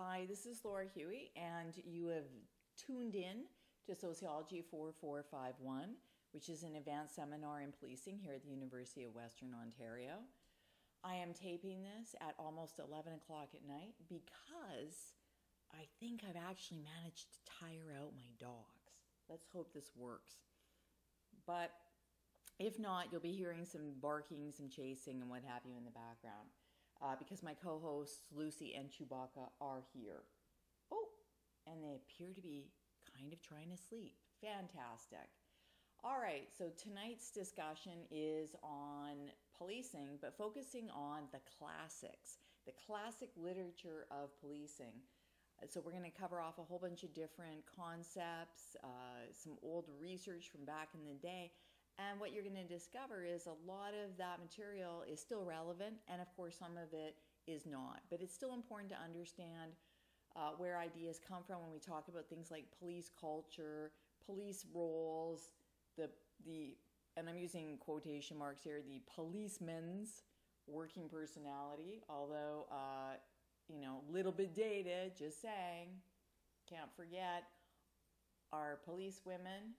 Hi, this is Laura Huey, and you have tuned in to Sociology 4451, which is an advanced seminar in policing here at the University of Western Ontario. I am taping this at almost 11 o'clock at night because I think I've actually managed to tire out my dogs. Let's hope this works. But if not, you'll be hearing some barking, some chasing, and what have you in the background uh, because my co hosts Lucy and Chewbacca are here. Oh, and they appear to be kind of trying to sleep. Fantastic. All right, so tonight's discussion is on policing, but focusing on the classics, the classic literature of policing. So, we're going to cover off a whole bunch of different concepts, uh, some old research from back in the day, and what you're going to discover is a lot of that material is still relevant, and of course, some of it is not. But it's still important to understand uh, where ideas come from when we talk about things like police culture, police roles, the the and I'm using quotation marks here, the policeman's working personality, although uh, you know, a little bit dated, just saying. Can't forget our police women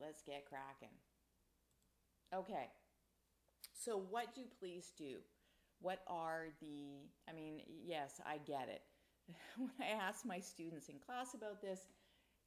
let's get cracking. Okay, so what do police do? What are the, I mean, yes, I get it. when I ask my students in class about this,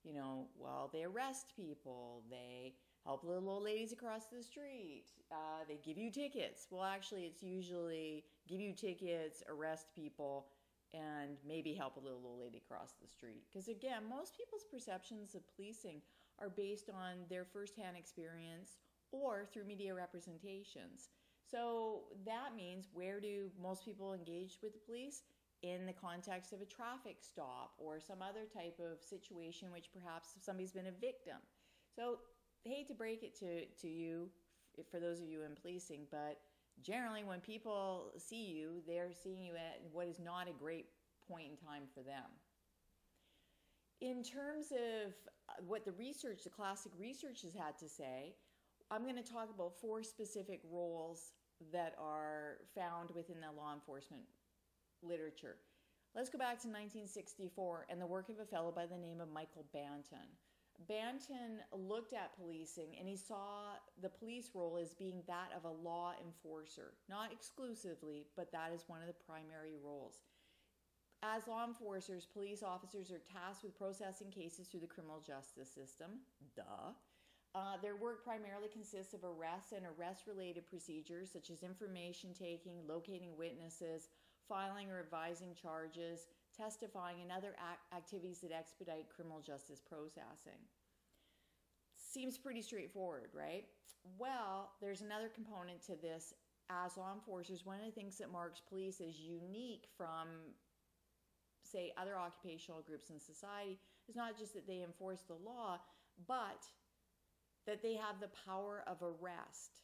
you know, well, they arrest people, they help little old ladies across the street, uh, they give you tickets. Well, actually, it's usually give you tickets, arrest people, and maybe help a little old lady across the street. Because again, most people's perceptions of policing are based on their firsthand experience or through media representations. So that means where do most people engage with the police? In the context of a traffic stop or some other type of situation which perhaps somebody's been a victim. So, hate to break it to, to you, for those of you in policing, but generally when people see you, they're seeing you at what is not a great point in time for them. In terms of uh, what the research, the classic research has had to say, I'm going to talk about four specific roles that are found within the law enforcement literature. Let's go back to 1964 and the work of a fellow by the name of Michael Banton. Banton looked at policing and he saw the police role as being that of a law enforcer, not exclusively, but that is one of the primary roles. As law enforcers, police officers are tasked with processing cases through the criminal justice system. Duh. Uh, their work primarily consists of arrests and arrest related procedures such as information taking, locating witnesses, filing or advising charges, testifying, and other activities that expedite criminal justice processing. Seems pretty straightforward, right? Well, there's another component to this. As law enforcers, one of the things that marks police as unique from, say, other occupational groups in society is not just that they enforce the law, but that they have the power of arrest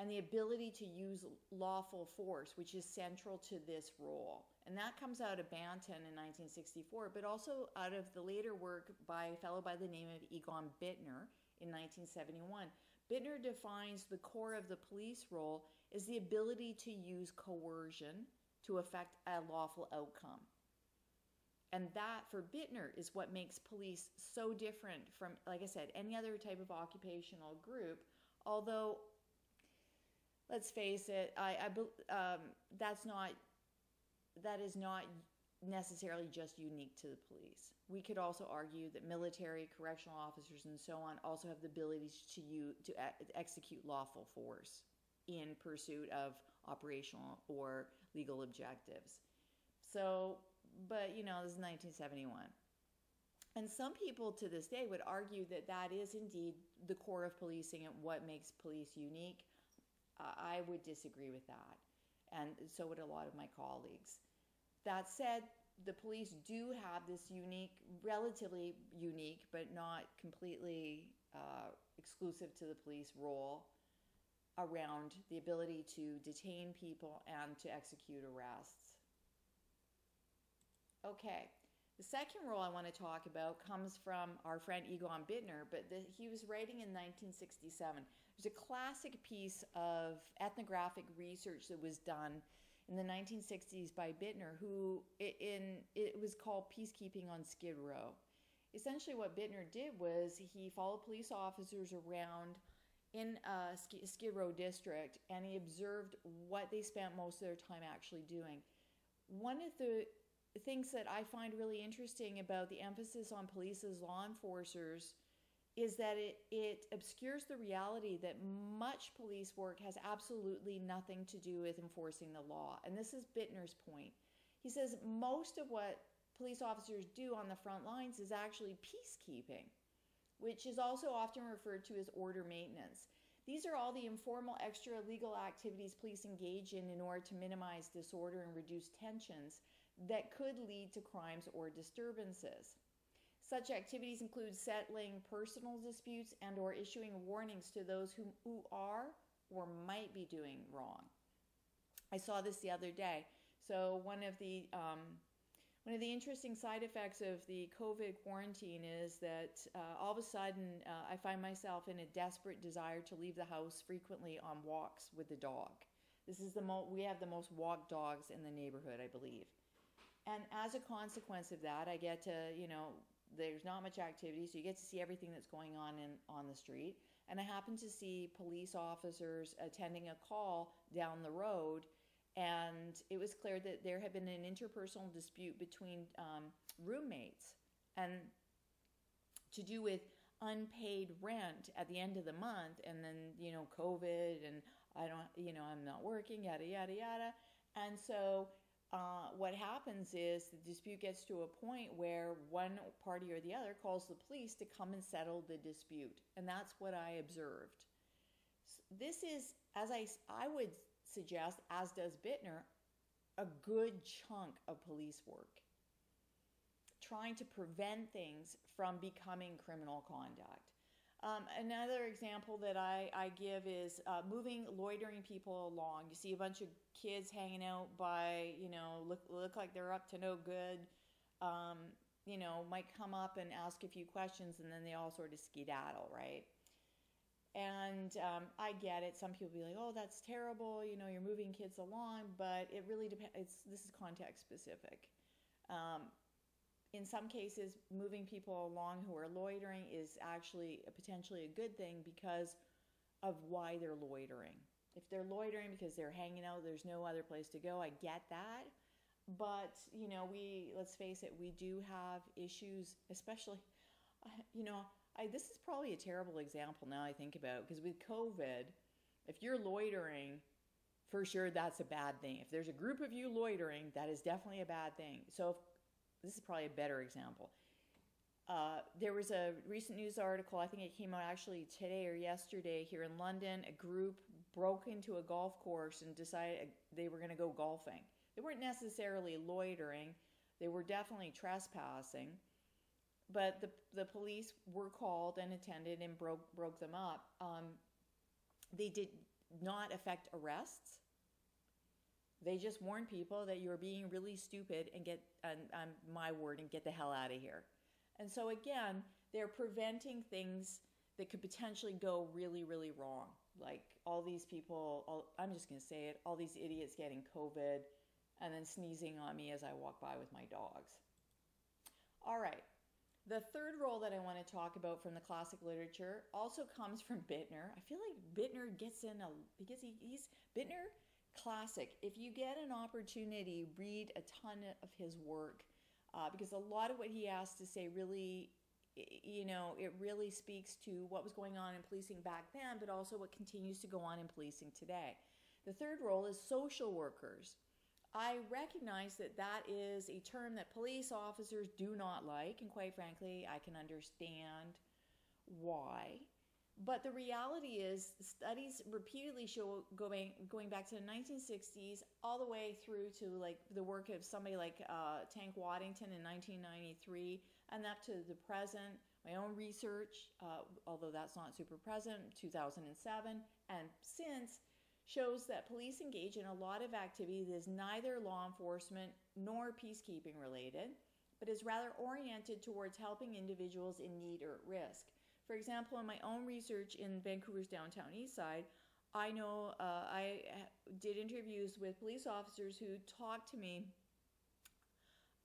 and the ability to use lawful force, which is central to this role. And that comes out of Banton in 1964, but also out of the later work by a fellow by the name of Egon Bittner in 1971. Bittner defines the core of the police role as the ability to use coercion to affect a lawful outcome. And that, for Bittner, is what makes police so different from, like I said, any other type of occupational group. Although let's face it, I, I um, that's not that is not necessarily just unique to the police. We could also argue that military, correctional officers, and so on also have the ability to use, to execute lawful force in pursuit of operational or legal objectives. So, but you know, this is 1971. And some people to this day would argue that that is indeed the core of policing and what makes police unique. I would disagree with that, and so would a lot of my colleagues. That said, the police do have this unique, relatively unique, but not completely uh, exclusive to the police role around the ability to detain people and to execute arrests. Okay, the second rule I want to talk about comes from our friend Egon Bittner, but the, he was writing in 1967. There's a classic piece of ethnographic research that was done in the 1960s by Bittner, who in it was called Peacekeeping on Skid Row. Essentially, what Bittner did was he followed police officers around in a Skid Row district and he observed what they spent most of their time actually doing. One of the things that I find really interesting about the emphasis on police as law enforcers is that it, it obscures the reality that much police work has absolutely nothing to do with enforcing the law. And this is Bittner's point. He says most of what police officers do on the front lines is actually peacekeeping, which is also often referred to as order maintenance. These are all the informal extra legal activities police engage in in order to minimize disorder and reduce tensions that could lead to crimes or disturbances. Such activities include settling personal disputes and or issuing warnings to those who, who are or might be doing wrong. I saw this the other day. So one of the um, one of the interesting side effects of the COVID quarantine is that uh, all of a sudden uh, I find myself in a desperate desire to leave the house frequently on walks with the dog. This is the mo- we have the most walked dogs in the neighborhood, I believe. And as a consequence of that, I get to, you know, there's not much activity, so you get to see everything that's going on in on the street. And I happened to see police officers attending a call down the road, and it was clear that there had been an interpersonal dispute between um, roommates, and to do with unpaid rent at the end of the month, and then you know COVID, and I don't, you know, I'm not working, yada yada yada, and so uh, what happens is the dispute gets to a point where one party or the other calls the police to come and settle the dispute. And that's what I observed. This is, as I, I would suggest, as does Bittner, a good chunk of police work. Trying to prevent things from becoming criminal conduct. Um, another example that I, I give is uh, moving loitering people along. You see a bunch of kids hanging out by, you know, look, look like they're up to no good. Um, you know, might come up and ask a few questions and then they all sort of skedaddle, right? And um, I get it. Some people be like, "Oh, that's terrible." You know, you're moving kids along, but it really depends. It's this is context specific. Um, in some cases, moving people along who are loitering is actually a potentially a good thing because of why they're loitering. If they're loitering because they're hanging out, there's no other place to go, I get that. But, you know, we, let's face it, we do have issues, especially, you know, I, this is probably a terrible example now I think about because with COVID, if you're loitering, for sure that's a bad thing. If there's a group of you loitering, that is definitely a bad thing. So if this is probably a better example. Uh, there was a recent news article, I think it came out actually today or yesterday here in London. A group broke into a golf course and decided they were going to go golfing. They weren't necessarily loitering, they were definitely trespassing. But the, the police were called and attended and broke, broke them up. Um, they did not affect arrests they just warn people that you're being really stupid and get, on, on my word, and get the hell out of here. And so again, they're preventing things that could potentially go really, really wrong. Like all these people, all, I'm just going to say it, all these idiots getting COVID and then sneezing on me as I walk by with my dogs. All right. The third role that I want to talk about from the classic literature also comes from Bittner. I feel like Bittner gets in a because he, he's Bittner classic. If you get an opportunity, read a ton of his work uh, because a lot of what he has to say really, you know, it really speaks to what was going on in policing back then, but also what continues to go on in policing today. The third role is social workers. I recognize that that is a term that police officers do not like, and quite frankly, I can understand why. But the reality is, studies repeatedly show going going back to the 1960s all the way through to like the work of somebody like uh, Tank Waddington in 1993 and up to the present. My own research, uh, although that's not super present, 2007 and since shows that police engage in a lot of activity that is neither law enforcement nor peacekeeping related, but is rather oriented towards helping individuals in need or at risk. For example, in my own research in Vancouver's downtown east side, I know uh, I did interviews with police officers who talked to me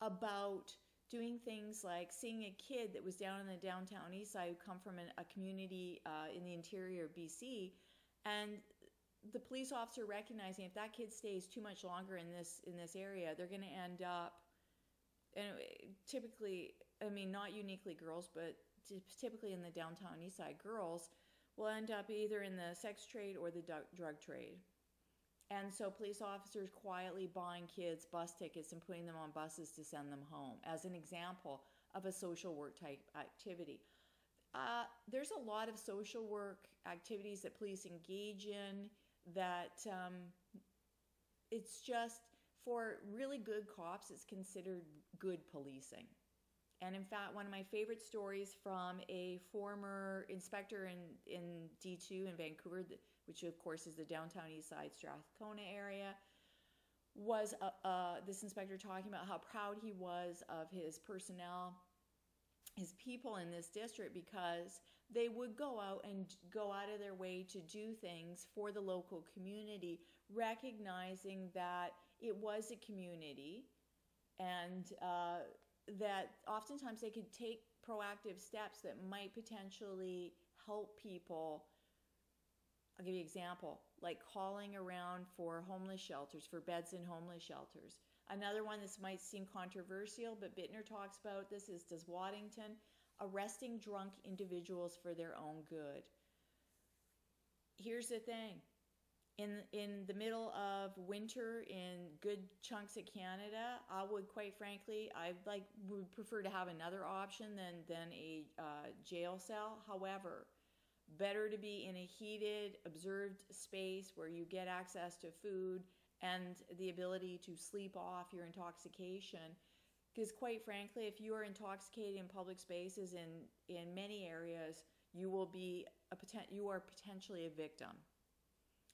about doing things like seeing a kid that was down in the downtown east side who come from an, a community uh, in the interior of BC, and the police officer recognizing if that kid stays too much longer in this in this area, they're going to end up, and typically, I mean, not uniquely girls, but typically in the downtown east side, girls will end up either in the sex trade or the drug trade. And so police officers quietly buying kids bus tickets and putting them on buses to send them home as an example of a social work type activity. Uh, there's a lot of social work activities that police engage in that um, it's just for really good cops, it's considered good policing. And in fact, one of my favorite stories from a former inspector in, in D2 in Vancouver, which of course is the downtown east side Strathcona area, was uh, uh, this inspector talking about how proud he was of his personnel, his people in this district, because they would go out and go out of their way to do things for the local community, recognizing that it was a community and uh, that oftentimes they could take proactive steps that might potentially help people. I'll give you an example, like calling around for homeless shelters, for beds in homeless shelters. Another one, this might seem controversial, but Bittner talks about this, is does Waddington arresting drunk individuals for their own good. Here's the thing in in the middle of winter in good chunks of Canada, I would quite frankly, I like would prefer to have another option than than a uh, jail cell. However, better to be in a heated, observed space where you get access to food and the ability to sleep off your intoxication. Because quite frankly, if you are intoxicated in public spaces in in many areas, you will be a potent, you are potentially a victim.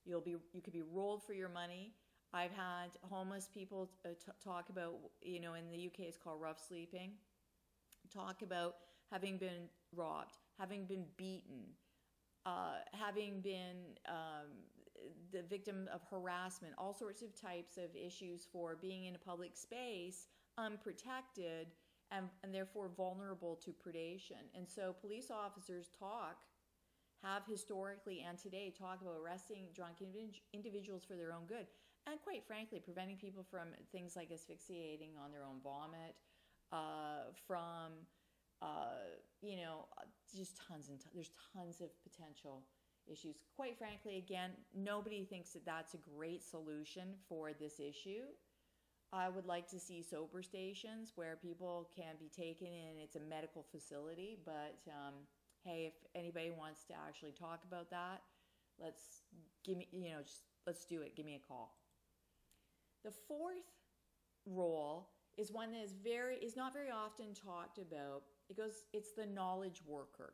You'll be you could be rolled for your money. I've had homeless people uh, t- talk about you know in the UK it's called rough sleeping. Talk about having been robbed, having been beaten, uh, having been um, the victim of harassment, all sorts of types of issues for being in a public space unprotected and, and therefore vulnerable to predation. And so police officers talk have historically and today talk about arresting drunk individuals for their own good and quite frankly preventing people from things like asphyxiating on their own vomit uh, from uh, you know just tons and tons, there's tons of potential issues quite frankly again nobody thinks that that's a great solution for this issue I would like to see sober stations where people can be taken in. It's a medical facility, but um, hey, if anybody wants to actually talk about that, let's give me, you know, just let's do it. Give me a call. The fourth role is one that is very is not very often talked about. It goes it's the knowledge worker.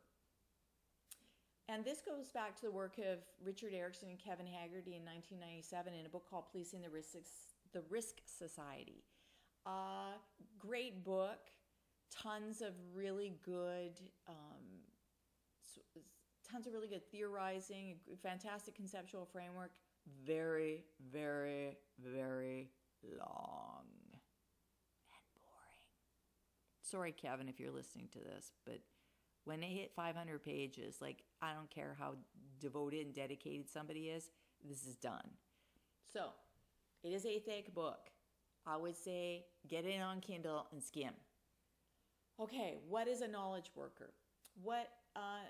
And this goes back to the work of Richard Ericson and Kevin Haggerty in 1997 in a book called Policing the Risks the Risk Society. Uh, great book, tons of really good um, tons of really good theorizing, fantastic conceptual framework, very, very, very long and boring. Sorry, Kevin, if you're listening to this, but when it hit 500 pages, like I don't care how devoted and dedicated somebody is, this is done. So, it is a thick book. I would say get it on Kindle and skim. Okay, what is a knowledge worker? What uh,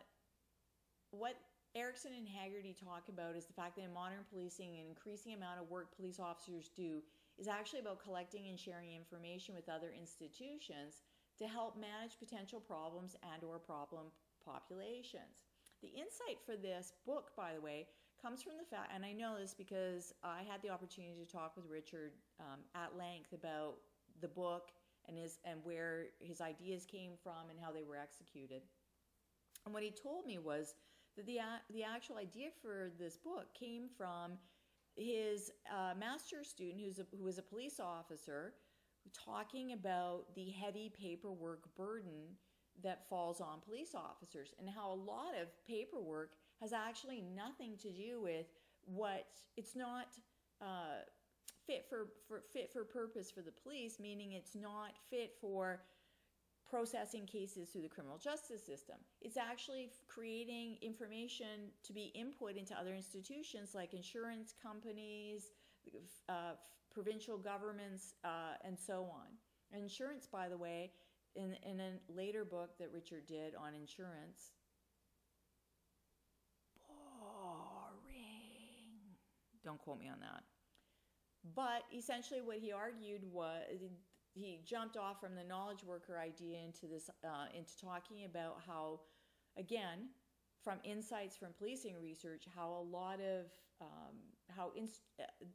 what Ericson and Haggerty talk about is the fact that in modern policing, an increasing amount of work police officers do is actually about collecting and sharing information with other institutions to help manage potential problems and or problem populations. The insight for this book, by the way, comes from the fact, and I know this because I had the opportunity to talk with Richard um, at length about the book and his and where his ideas came from and how they were executed. And what he told me was that the, the actual idea for this book came from his uh, master student, who's a, who was a police officer, talking about the heavy paperwork burden that falls on police officers and how a lot of paperwork has actually nothing to do with what it's not uh, fit for, for fit for purpose for the police, meaning it's not fit for processing cases through the criminal justice system. It's actually creating information to be input into other institutions like insurance companies, uh, provincial governments, uh, and so on. Insurance, by the way, in, in a later book that Richard did on insurance, boring. Don't quote me on that. But essentially, what he argued was he jumped off from the knowledge worker idea into this uh, into talking about how, again, from insights from policing research, how a lot of um, how inst-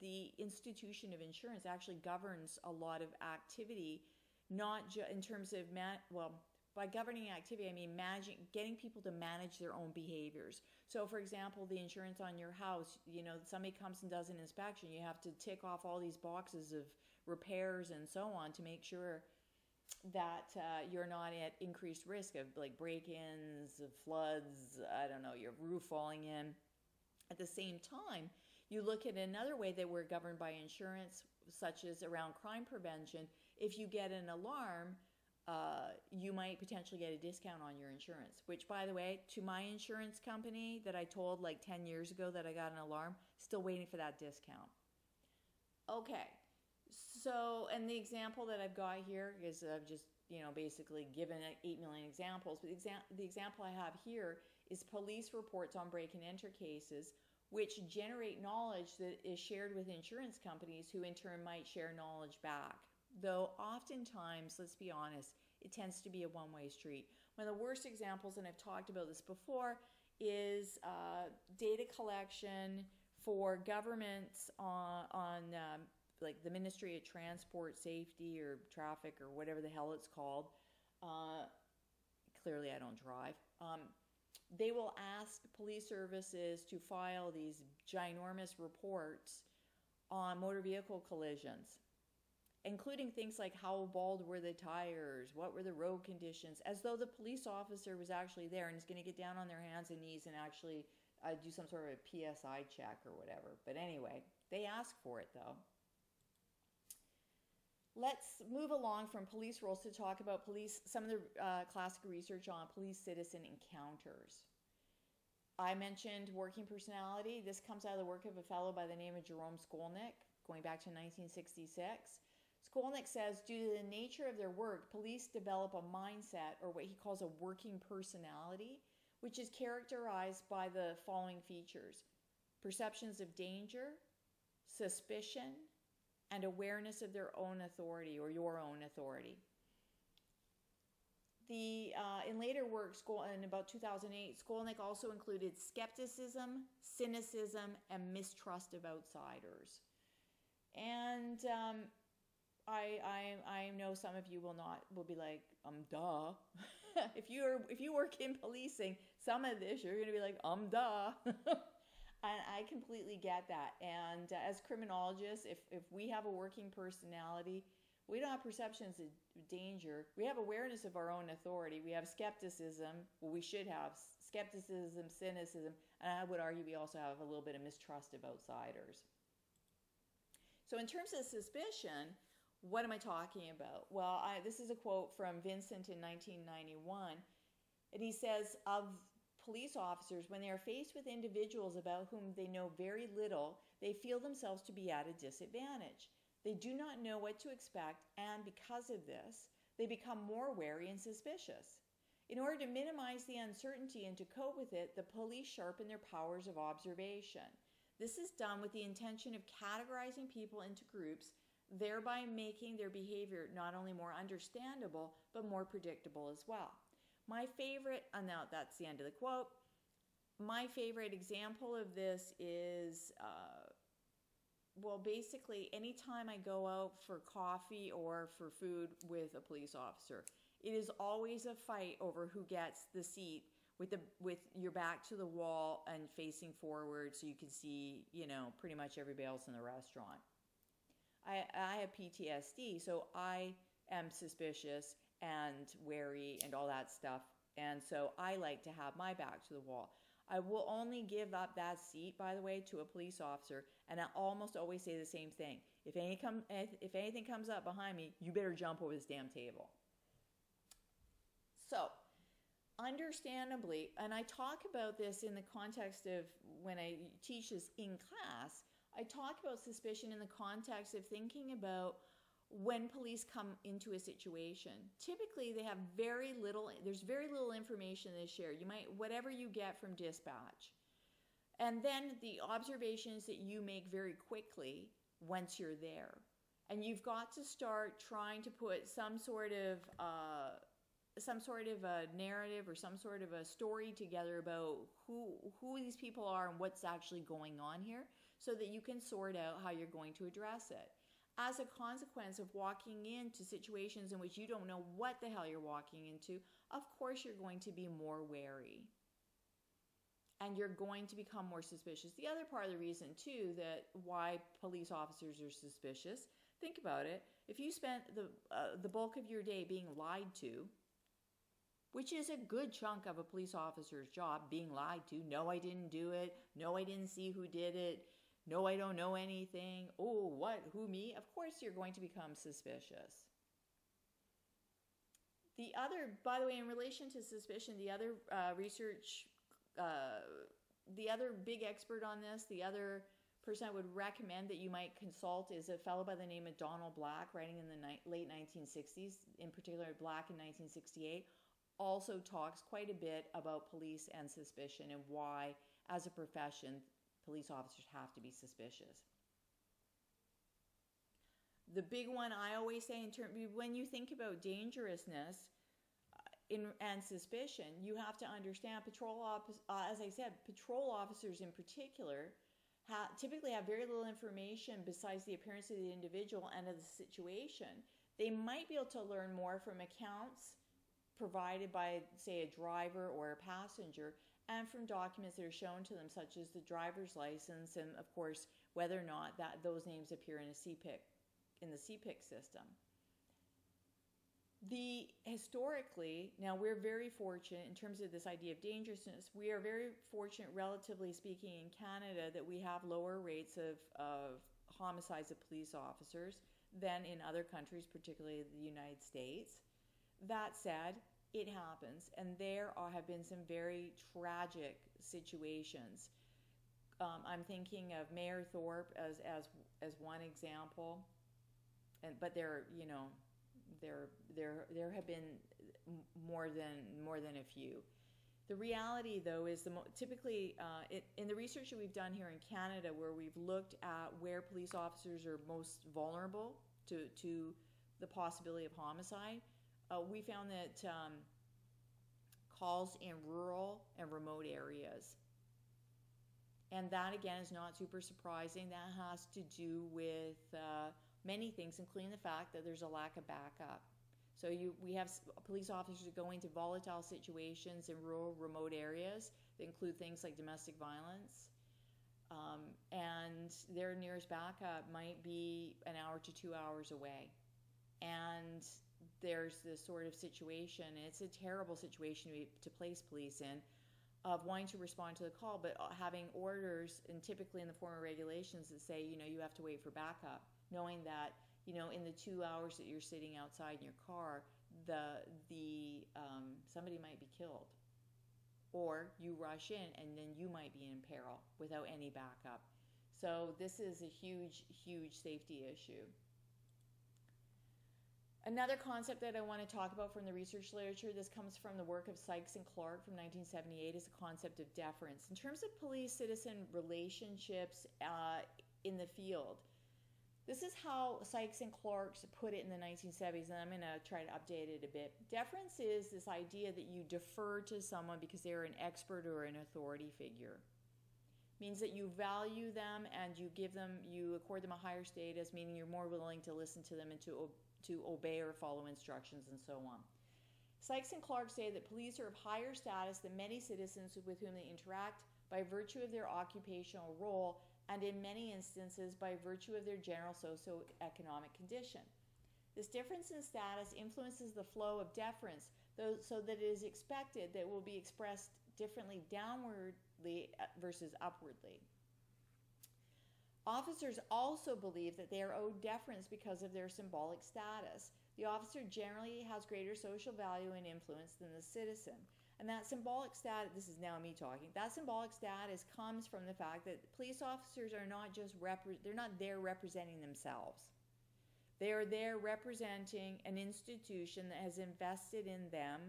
the institution of insurance actually governs a lot of activity, not just in terms of man- well by governing activity, I mean managing, getting people to manage their own behaviors. So, for example, the insurance on your house, you know, somebody comes and does an inspection, you have to tick off all these boxes of repairs and so on to make sure that uh, you're not at increased risk of like break-ins, floods, I don't know, your roof falling in. At the same time, you look at another way that we're governed by insurance, such as around crime prevention. If you get an alarm, uh, you might potentially get a discount on your insurance. Which, by the way, to my insurance company that I told like 10 years ago that I got an alarm, still waiting for that discount. Okay, so, and the example that I've got here is I've just, you know, basically given 8 million examples. But the, exa- the example I have here is police reports on break and enter cases, which generate knowledge that is shared with insurance companies who in turn might share knowledge back. Though oftentimes, let's be honest, it tends to be a one way street. One of the worst examples, and I've talked about this before, is uh, data collection for governments on, on um, like the Ministry of Transport Safety or Traffic or whatever the hell it's called. Uh, clearly, I don't drive. Um, they will ask police services to file these ginormous reports on motor vehicle collisions, including things like how bald were the tires, what were the road conditions, as though the police officer was actually there and is going to get down on their hands and knees and actually uh, do some sort of a PSI check or whatever. But anyway, they ask for it though. Let's move along from police roles to talk about police, some of the uh, classic research on police citizen encounters. I mentioned working personality. This comes out of the work of a fellow by the name of Jerome Skolnick, going back to 1966. Skolnick says, due to the nature of their work, police develop a mindset, or what he calls a working personality, which is characterized by the following features perceptions of danger, suspicion, and awareness of their own authority or your own authority. The, uh, in later work, in about 2008, Skolnick also included skepticism, cynicism, and mistrust of outsiders. And um, I, I, I know some of you will not will be like, um, duh. if you're if you work in policing, some of this you're gonna be like, um, duh. And I completely get that. And uh, as criminologists, if, if we have a working personality, we don't have perceptions of danger. We have awareness of our own authority. We have skepticism. Well, we should have skepticism, cynicism, and I would argue we also have a little bit of mistrust of outsiders. So, in terms of suspicion, what am I talking about? Well, I, this is a quote from Vincent in 1991. And he says, Of police officers, when they are faced with individuals about whom they know very little, they feel themselves to be at a disadvantage. They do not know what to expect, and because of this, they become more wary and suspicious. In order to minimize the uncertainty and to cope with it, the police sharpen their powers of observation. This is done with the intention of categorizing people into groups, thereby making their behavior not only more understandable, but more predictable as well. My favorite, and no, that's the end of the quote. My favorite example of this is, uh, well, basically, anytime I go out for coffee or for food with a police officer, it is always a fight over who gets the seat with the with your back to the wall and facing forward so you can see, you know, pretty much everybody else in the restaurant. I I have PTSD, so I am suspicious and wary and all that stuff. And so I like to have my back to the wall. I will only give up that seat, by the way, to a police officer, and I almost always say the same thing. If any come, if anything comes up behind me, you better jump over this damn table. So, understandably, and I talk about this in the context of when I teach this in class, I talk about suspicion in the context of thinking about when police come into a situation. Typically, they have very little, there's very little information they share. You might, whatever you get from dispatch. And then the observations that you make very quickly once you're there. And you've got to start trying to put some sort of uh, some sort of a narrative or some sort of a story together about who who these people are and what's actually going on here so that you can sort out how you're going to address it as a consequence of walking into situations in which you don't know what the hell you're walking into of course you're going to be more wary and you're going to become more suspicious the other part of the reason too that why police officers are suspicious think about it if you spent the uh, the bulk of your day being lied to which is a good chunk of a police officer's job being lied to. No, I didn't do it. No, I didn't see who did it. No, I don't know anything. Oh, what? Who, me? Of course, you're going to become suspicious. The other, by the way, in relation to suspicion, the other uh, research, uh, the other big expert on this, the other person I would recommend that you might consult is a fellow by the name of Donald Black, writing in the ni- late 1960s, in particular Black in 1968 also talks quite a bit about police and suspicion and why, as a profession, police officers have to be suspicious. The big one I always say in terms when you think about dangerousness uh, in, and suspicion, you have to understand patrol op- uh, as I said, patrol officers in particular typically have very little information besides the appearance of the individual and of the situation. They might be able to learn more from accounts provided by, say, a driver or a passenger, and from documents that are shown to them, such as the driver's license, and of course, whether or not that those names appear in a CPIC in the CPIC system. The historically, now we're very fortunate in terms of this idea of dangerousness. We are very fortunate, relatively speaking, in Canada that we have lower rates of, of homicides of police officers than in other countries, particularly the United States. That said, it happens, and there are, have been some very tragic situations. Um, I'm thinking of Mayerthorpe as as as one example, and but there, you know, there there there have been more than more than a few. The reality, though, is the mo- typically uh, it, in the research that we've done here in Canada, where we've looked at where police officers are most vulnerable to to the possibility of homicide uh, we found that um, calls in rural and remote areas. And that again is not super surprising. That has to do with uh, many things, including the fact that there's a lack of backup. So you, we have police officers going to volatile situations in rural, remote areas that include things like domestic violence, um, and their nearest backup might be an hour to two hours away. And there's this sort of situation, it's a terrible situation to place police in, of wanting to respond to the call, but uh, having orders, and typically in the form of regulations that say, you know, you have to wait for backup, knowing that, you know, in the two hours that you're sitting outside in your car, the the um, somebody might be killed, or you rush in and then you might be in peril without any backup. So this is a huge, huge safety issue. Another concept that I want to talk about from the research literature, this comes from the work of Sykes and Clark from 1978, is the concept of deference. In terms of police citizen relationships uh, in the field, this is how Sykes and Clark put it in the 1970s, and I'm going to try to update it a bit. Deference is this idea that you defer to someone because they're an expert or an authority figure. Means that you value them and you give them, you accord them a higher status, meaning you're more willing to listen to them and to to obey or follow instructions and so on. Sykes and Clark say that police are of higher status than many citizens with whom they interact by virtue of their occupational role and in many instances by virtue of their general socioeconomic condition. This difference in status influences the flow of deference, though, so that it is expected that it will be expressed differently downwardly uh, versus upwardly. Officers also believe that they are owed deference because of their symbolic status. The officer generally has greater social value and influence than the citizen. And that symbolic status, this is now me talking, that symbolic status comes from the fact that police officers are not just, rep- they're not there representing themselves. They are there representing an institution that has invested in them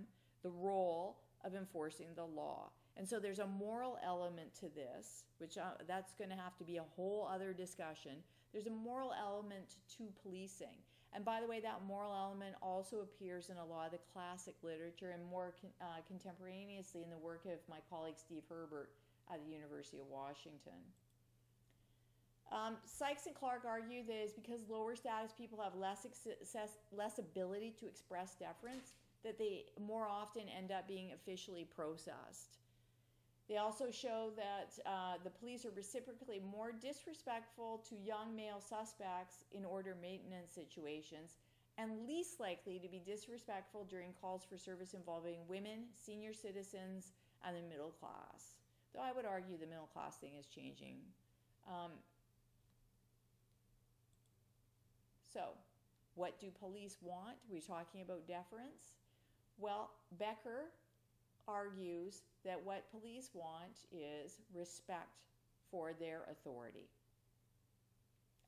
the role of enforcing the law. And so there's a moral element to this, which uh, that's going to have to be a whole other discussion. There's a moral element to policing. And by the way, that moral element also appears in a lot of the classic literature and more con- uh, contemporaneously in the work of my colleague Steve Herbert at the University of Washington. Um, Sykes and Clark argue that it's because lower status people have less, access, less ability to express deference that they more often end up being officially processed. They also show that uh, the police are reciprocally more disrespectful to young male suspects in order maintenance situations and least likely to be disrespectful during calls for service involving women, senior citizens, and the middle class. Though I would argue the middle class thing is changing. Um, so, what do police want? We're talking about deference. Well, Becker argues that what police want is respect for their authority.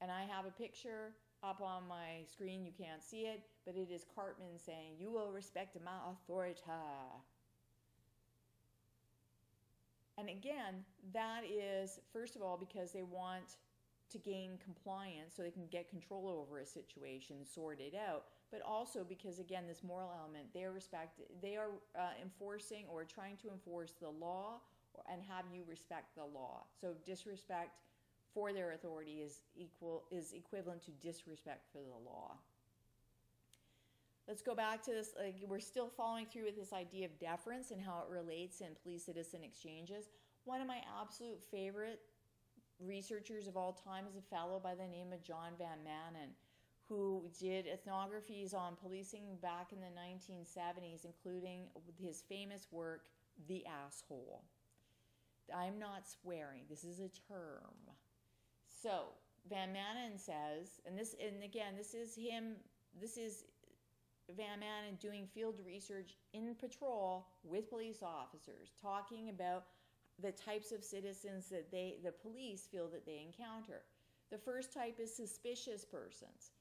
And I have a picture up on my screen, you can't see it, but it is Cartman saying, You will respect my authority. And again, that is, first of all, because they want to gain compliance so they can get control over a situation, sort it out but also because again this moral element they are respect they are uh, enforcing or trying to enforce the law and have you respect the law. So disrespect for their authority is equal is equivalent to disrespect for the law. Let's go back to this like we're still following through with this idea of deference and how it relates in police citizen exchanges. One of my absolute favorite researchers of all time is a fellow by the name of john van maanen who did ethnographies on policing back in the 1970s, including his famous work, The Asshole. I'm not swearing, this is a term. So, Van Maanen says, and this, and again, this is him, this is Van Maanen doing field research in patrol with police officers, talking about the types of citizens that they, the police feel that they encounter. The first type is suspicious persons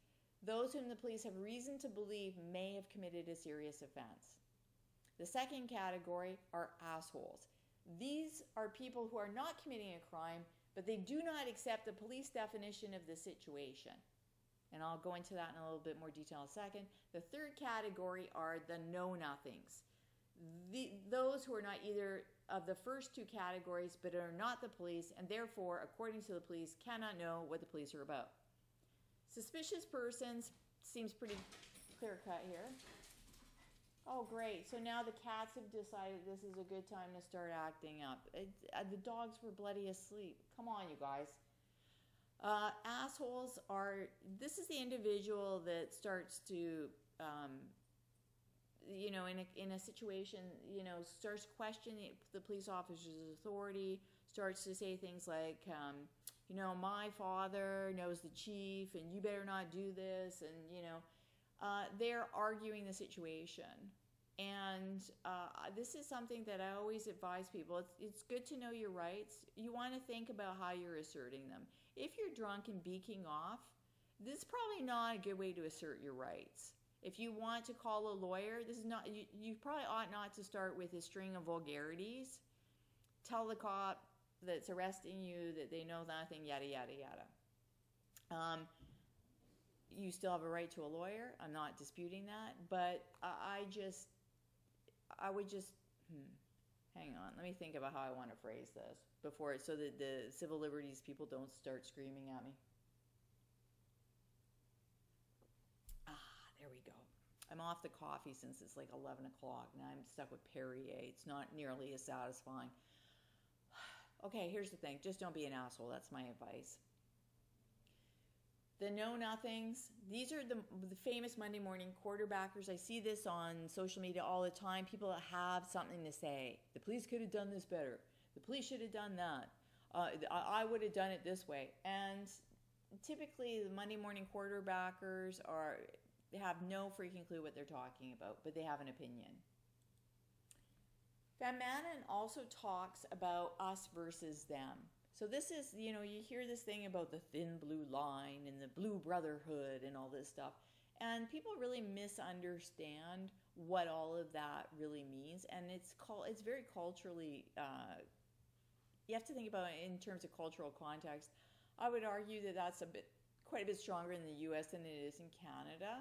those whom the police have reason to believe may have committed a serious offense. The second category are assholes. These are people who are not committing a crime, but they do not accept the police definition of the situation. And I'll go into that in a little bit more detail in a second. The third category are the know nothings. Those who are not either of the first two categories, but are not the police, and therefore, according to the police, cannot know what the police are about. Suspicious persons seems pretty clear cut here. Oh, great. So now the cats have decided this is a good time to start acting up. It, uh, the dogs were bloody asleep. Come on, you guys. Uh, assholes are, this is the individual that starts to, um, you know, in a, in a situation, you know, starts questioning the police officer's authority, starts to say things like, um, you know, my father knows the chief and you better not do this. And, you know, uh, they're arguing the situation. And uh, this is something that I always advise people. It's, it's good to know your rights. You want to think about how you're asserting them. If you're drunk and beaking off, this is probably not a good way to assert your rights. If you want to call a lawyer, this is not, you, you probably ought not to start with a string of vulgarities. Tell the cop, that's arresting you, that they know nothing, yada, yada, yada. Um, you still have a right to a lawyer. I'm not disputing that, but I, I just, I would just, hmm, hang on, let me think about how I want to phrase this before, so that the civil liberties people don't start screaming at me. Ah, there we go. I'm off the coffee since it's like 11 o'clock. Now I'm stuck with Perrier. It's not nearly as satisfying. Okay, here's the thing just don't be an asshole. That's my advice. The know nothings, these are the, the famous Monday morning quarterbackers. I see this on social media all the time. People that have something to say. The police could have done this better. the police should have done that. Uh, I, would have done it this way. And typically, the Monday morning quarterbackers are have no freaking clue what they're talking about, but they have an opinion. Van Maanen also talks about us versus them. So this is, you know, you hear this thing about the thin blue line and the blue brotherhood and all this stuff. And people really misunderstand what all of that really means. And it's called, it's very culturally, uh, you have to think about it in terms of cultural context. I would argue that that's a bit, quite a bit stronger in the US than it is in Canada.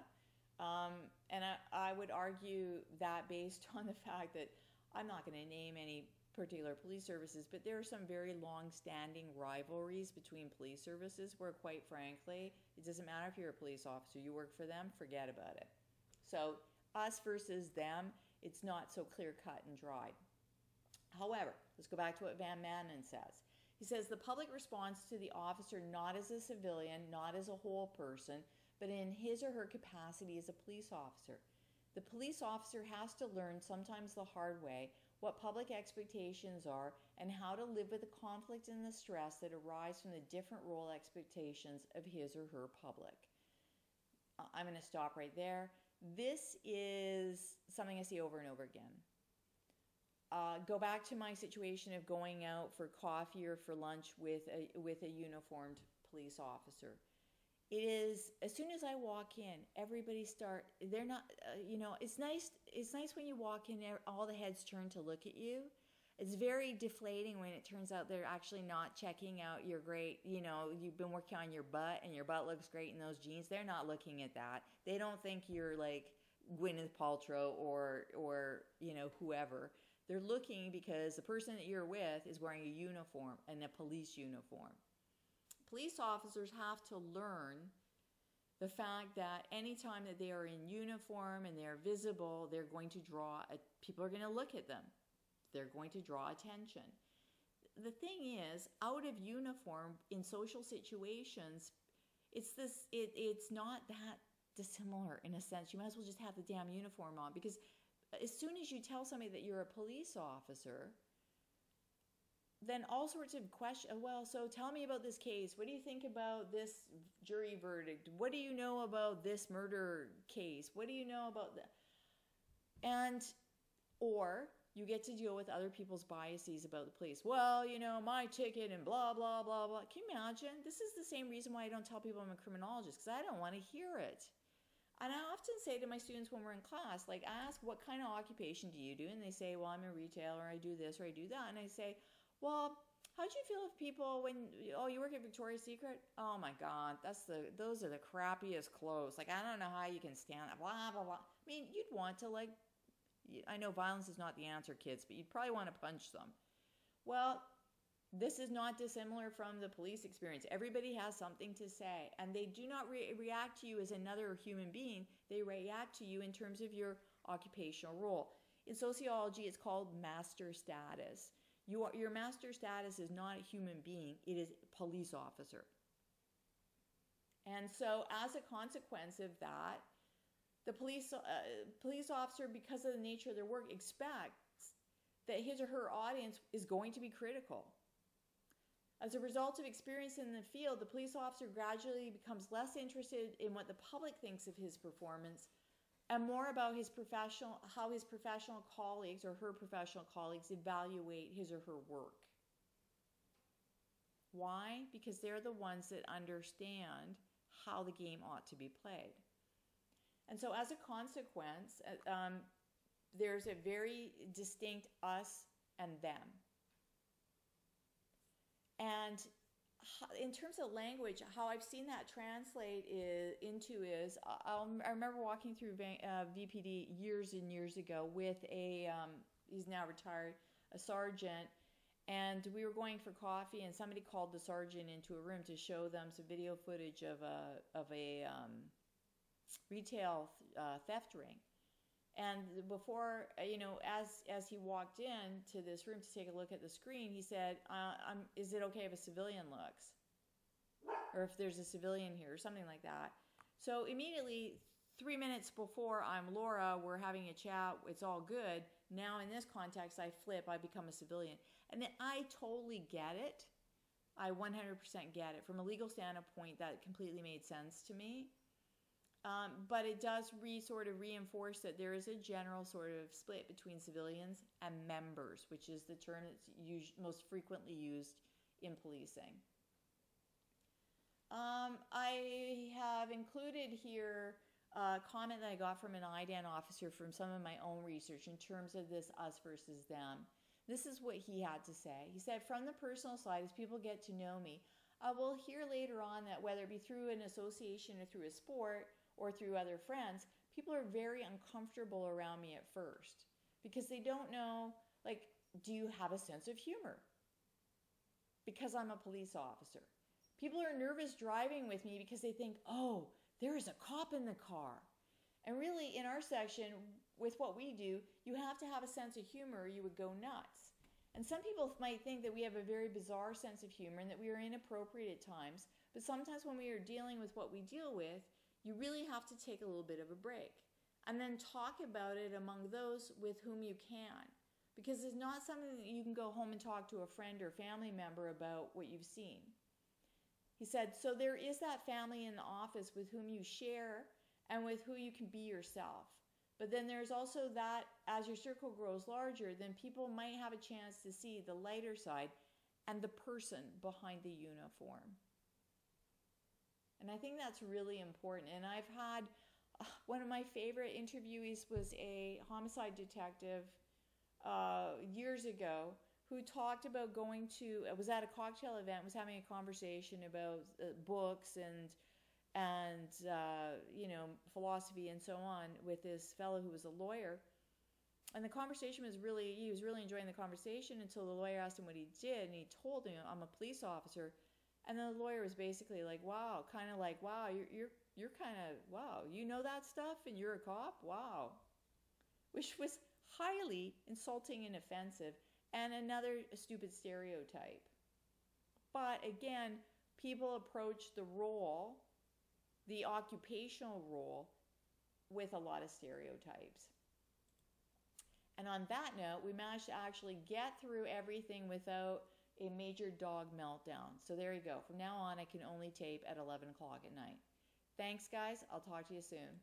Um, and I, I would argue that based on the fact that I'm not going to name any particular police services, but there are some very long standing rivalries between police services where, quite frankly, it doesn't matter if you're a police officer, you work for them, forget about it. So, us versus them, it's not so clear cut and dry. However, let's go back to what Van Maanen says. He says the public responds to the officer not as a civilian, not as a whole person, but in his or her capacity as a police officer. The police officer has to learn, sometimes the hard way, what public expectations are, and how to live with the conflict and the stress that arise from the different role expectations of his or her public. I'm going to stop right there. This is something I see over and over again. Uh, go back to my situation of going out for coffee or for lunch with a, with a uniformed police officer it is as soon as I walk in, everybody start. They're not, uh, you know. It's nice. It's nice when you walk in, all the heads turn to look at you. It's very deflating when it turns out they're actually not checking out your great. You know, you've been working on your butt, and your butt looks great in those jeans. They're not looking at that. They don't think you're like Gwyneth Paltrow or or you know whoever. They're looking because the person that you're with is wearing a uniform and a police uniform police officers have to learn the fact that anytime that they are in uniform and they're visible, they're going to draw, a, people are going to look at them. They're going to draw attention. The thing is, out of uniform in social situations, it's this, it, it's not that dissimilar in a sense. You might as well just have the damn uniform on because as soon as you tell somebody that you're a police officer, then all sorts of questions. Well, so tell me about this case. What do you think about this jury verdict? What do you know about this murder case? What do you know about that? And, or you get to deal with other people's biases about the police. Well, you know, my ticket and blah, blah, blah, blah. Can you imagine? This is the same reason why I don't tell people I'm a criminologist because I don't want to hear it. And I often say to my students when we're in class, like, I ask, what kind of occupation do you do? And they say, well, I'm a retailer, I do this or I do that. And I say, well, how do you feel if people when oh you work at Victoria's Secret? Oh my God, that's the those are the crappiest clothes. Like I don't know how you can stand that. Blah blah blah. I mean, you'd want to like. I know violence is not the answer, kids, but you'd probably want to punch them. Well, this is not dissimilar from the police experience. Everybody has something to say, and they do not re- react to you as another human being. They react to you in terms of your occupational role. In sociology, it's called master status. You are, your master status is not a human being, it is police officer. And so, as a consequence of that, the police, uh, police officer, because of the nature of their work, expects that his or her audience is going to be critical. As a result of experience in the field, the police officer gradually becomes less interested in what the public thinks of his performance and more about his professional how his professional colleagues or her professional colleagues evaluate his or her work. Why? Because they're the ones that understand how the game ought to be played. And so, as a consequence, uh, um, there's a very distinct us and them. And in terms of language, how I've seen that translate is, into is I'll, i remember walking through uh, VPD years and years ago with a um, he's now retired a sergeant, and we were going for coffee, and somebody called the sergeant into a room to show them some video footage of a of a um, retail uh, theft ring. And before, uh, you know, as as he walked in to this room to take a look at the screen, he said, uh, "Is it okay if a civilian looks, or if there's a civilian here, or something like that?" So immediately, three minutes before I'm Laura, we're having a chat, it's all good. Now, in this context, I flip, I become a civilian. And then I totally get it. I 100% get it. From a legal standpoint, that completely made sense to me. Um, but it does re sort of reinforce that there is a general sort of split between civilians and members, which is the term that's us- most frequently used in policing. Um, I have included here a comment that I got from an IDAN officer from some of my own research in terms of this us versus them. This is what he had to say. He said, From the personal side, as people get to know me, I will hear later on that whether it be through an association or through a sport or through other friends, people are very uncomfortable around me at first because they don't know, like, do you have a sense of humor? Because I'm a police officer. People are nervous driving with me because they think, oh, there is a cop in the car. And really, in our section, with what we do, you have to have a sense of humor or you would go nuts. And some people might think that we have a very bizarre sense of humor and that we are inappropriate at times. But sometimes when we are dealing with what we deal with, you really have to take a little bit of a break and then talk about it among those with whom you can. Because it's not something that you can go home and talk to a friend or family member about what you've seen. He said, So there is that family in the office with whom you share and with who you can be yourself. But then there's also that as your circle grows larger, then people might have a chance to see the lighter side and the person behind the uniform. And I think that's really important. And I've had uh, one of my favorite interviewees was a homicide detective uh, years ago who talked about going to was at a cocktail event was having a conversation about uh, books and and uh, you know philosophy and so on with this fellow who was a lawyer and the conversation was really he was really enjoying the conversation until the lawyer asked him what he did and he told him i'm a police officer and then the lawyer was basically like wow kind of like wow you're you're you're kind of wow you know that stuff and you're a cop wow which was highly insulting and offensive and another stupid stereotype. But again, people approach the role, the occupational role, with a lot of stereotypes. And on that note, we managed to actually get through everything without a major dog meltdown. So there you go. From now on, I can only tape at 11 o'clock at night. Thanks, guys. I'll talk to you soon.